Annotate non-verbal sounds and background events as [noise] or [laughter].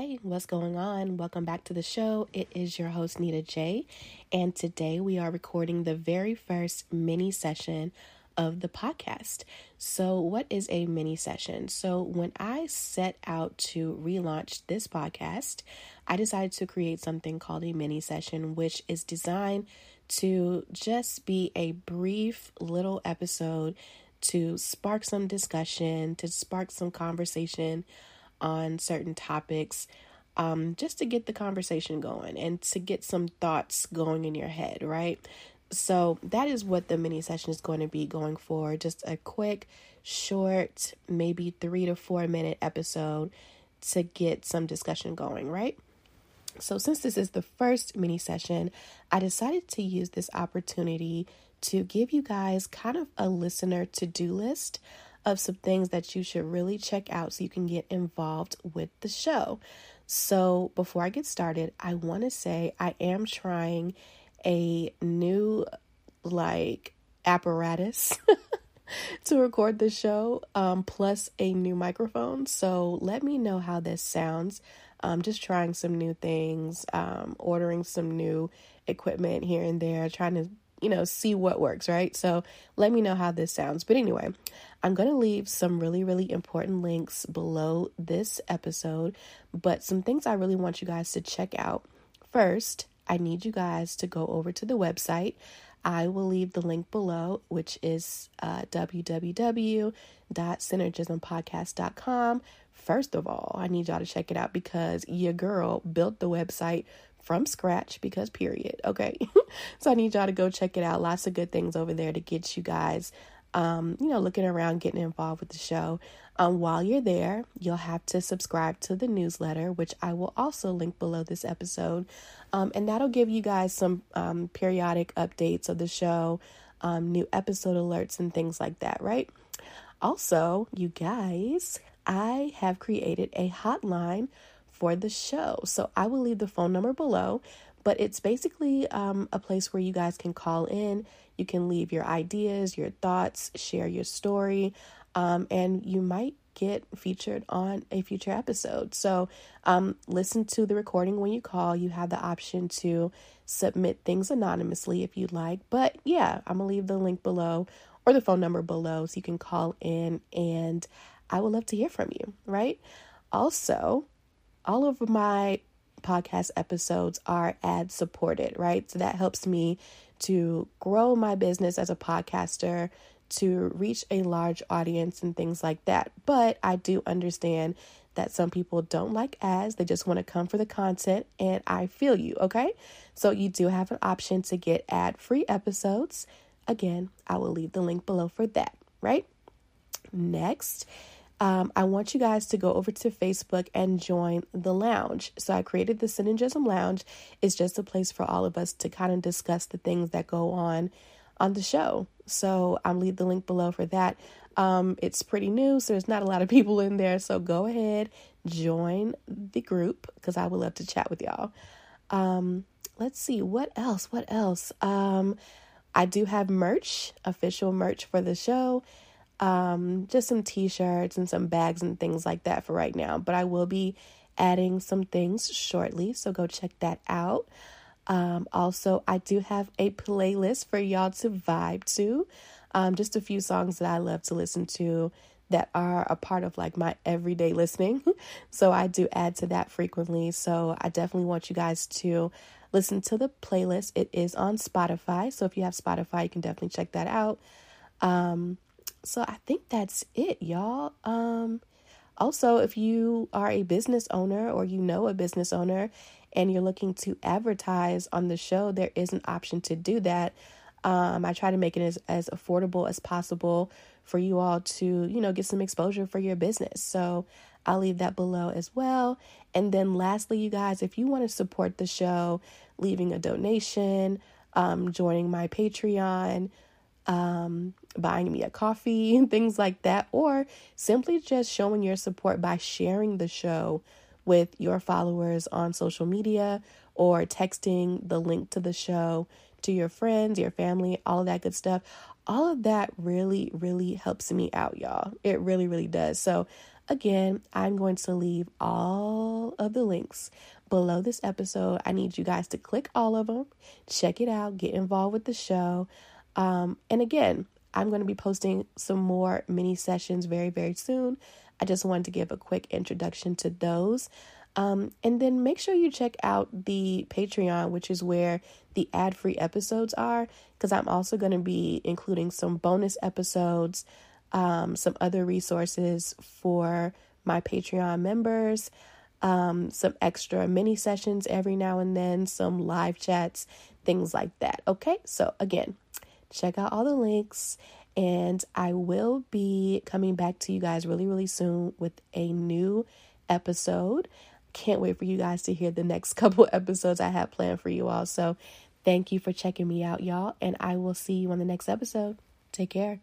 Hey, what's going on? Welcome back to the show. It is your host, Nita J, and today we are recording the very first mini session of the podcast. So, what is a mini session? So, when I set out to relaunch this podcast, I decided to create something called a mini session, which is designed to just be a brief little episode to spark some discussion, to spark some conversation on certain topics, um, just to get the conversation going and to get some thoughts going in your head, right? So that is what the mini session is going to be going for. Just a quick, short, maybe three to four minute episode to get some discussion going, right? So, since this is the first mini session, I decided to use this opportunity to give you guys kind of a listener to do list of some things that you should really check out so you can get involved with the show. So, before I get started, I want to say I am trying a new like apparatus [laughs] to record the show um, plus a new microphone. So, let me know how this sounds. I'm just trying some new things, um, ordering some new equipment here and there, trying to you know, see what works, right? So let me know how this sounds. But anyway, I'm going to leave some really, really important links below this episode, but some things I really want you guys to check out. First, I need you guys to go over to the website. I will leave the link below, which is uh, www.synrgsmpodcast.com. First of all, I need y'all to check it out because your girl built the website from scratch because period. Okay. [laughs] so I need y'all to go check it out. Lots of good things over there to get you guys um, you know, looking around, getting involved with the show. Um, while you're there, you'll have to subscribe to the newsletter, which I will also link below this episode. Um, and that'll give you guys some um, periodic updates of the show, um, new episode alerts, and things like that, right? Also, you guys, I have created a hotline for the show. So I will leave the phone number below, but it's basically um, a place where you guys can call in. You can leave your ideas, your thoughts, share your story, um, and you might get featured on a future episode. So um, listen to the recording when you call. You have the option to submit things anonymously if you'd like. But yeah, I'm going to leave the link below or the phone number below so you can call in and I would love to hear from you, right? Also, all of my podcast episodes are ad supported, right? So that helps me to grow my business as a podcaster, to reach a large audience, and things like that. But I do understand that some people don't like ads, they just want to come for the content, and I feel you, okay? So you do have an option to get ad free episodes. Again, I will leave the link below for that, right? Next, um, I want you guys to go over to Facebook and join the lounge. So I created the Synrgsm Lounge. It's just a place for all of us to kind of discuss the things that go on on the show. So I'll leave the link below for that. Um, it's pretty new, so there's not a lot of [laughs] people in there. So go ahead, join the group because I would love to chat with y'all. Um, let's see what else. What else? Um, I do have merch, official merch for the show um, just some t shirts and some bags and things like that for right now. But I will be adding some things shortly, so go check that out. Um, also, I do have a playlist for y'all to vibe to. Um, just a few songs that I love to listen to that are a part of like my everyday listening. [laughs] so I do add to that frequently. So I definitely want you guys to listen to the playlist. It is on Spotify. So if you have Spotify, you can definitely check that out. Um, so I think that's it, y'all. Um, also, if you are a business owner or you know a business owner and you're looking to advertise on the show, there is an option to do that. Um, I try to make it as, as affordable as possible for you all to, you know, get some exposure for your business. So I'll leave that below as well. And then lastly, you guys, if you want to support the show, leaving a donation, um, joining my Patreon, um, buying me a coffee [laughs] and things like that, or simply just showing your support by sharing the show with your followers on social media or texting the link to the show to your friends, your family, all of that good stuff. All of that really, really helps me out, y'all. It really, really does. So, Again, I'm going to leave all of the links below this episode. I need you guys to click all of them, check it out, get involved with the show. Um, and again, I'm going to be posting some more mini sessions very, very soon. I just wanted to give a quick introduction to those. Um, and then make sure you check out the Patreon, which is where the ad free episodes are, because I'm also going to be including some bonus episodes, um, some other resources for my Patreon members, um, some extra mini sessions every now and then, some live chats, things like that. Okay, so again, check out all the links. And I will be coming back to you guys really, really soon with a new episode. Can't wait for you guys to hear the next [laughs] couple episodes I have planned for you all. So thank you for checking me out, y'all. And I will see you on the next episode. Take care.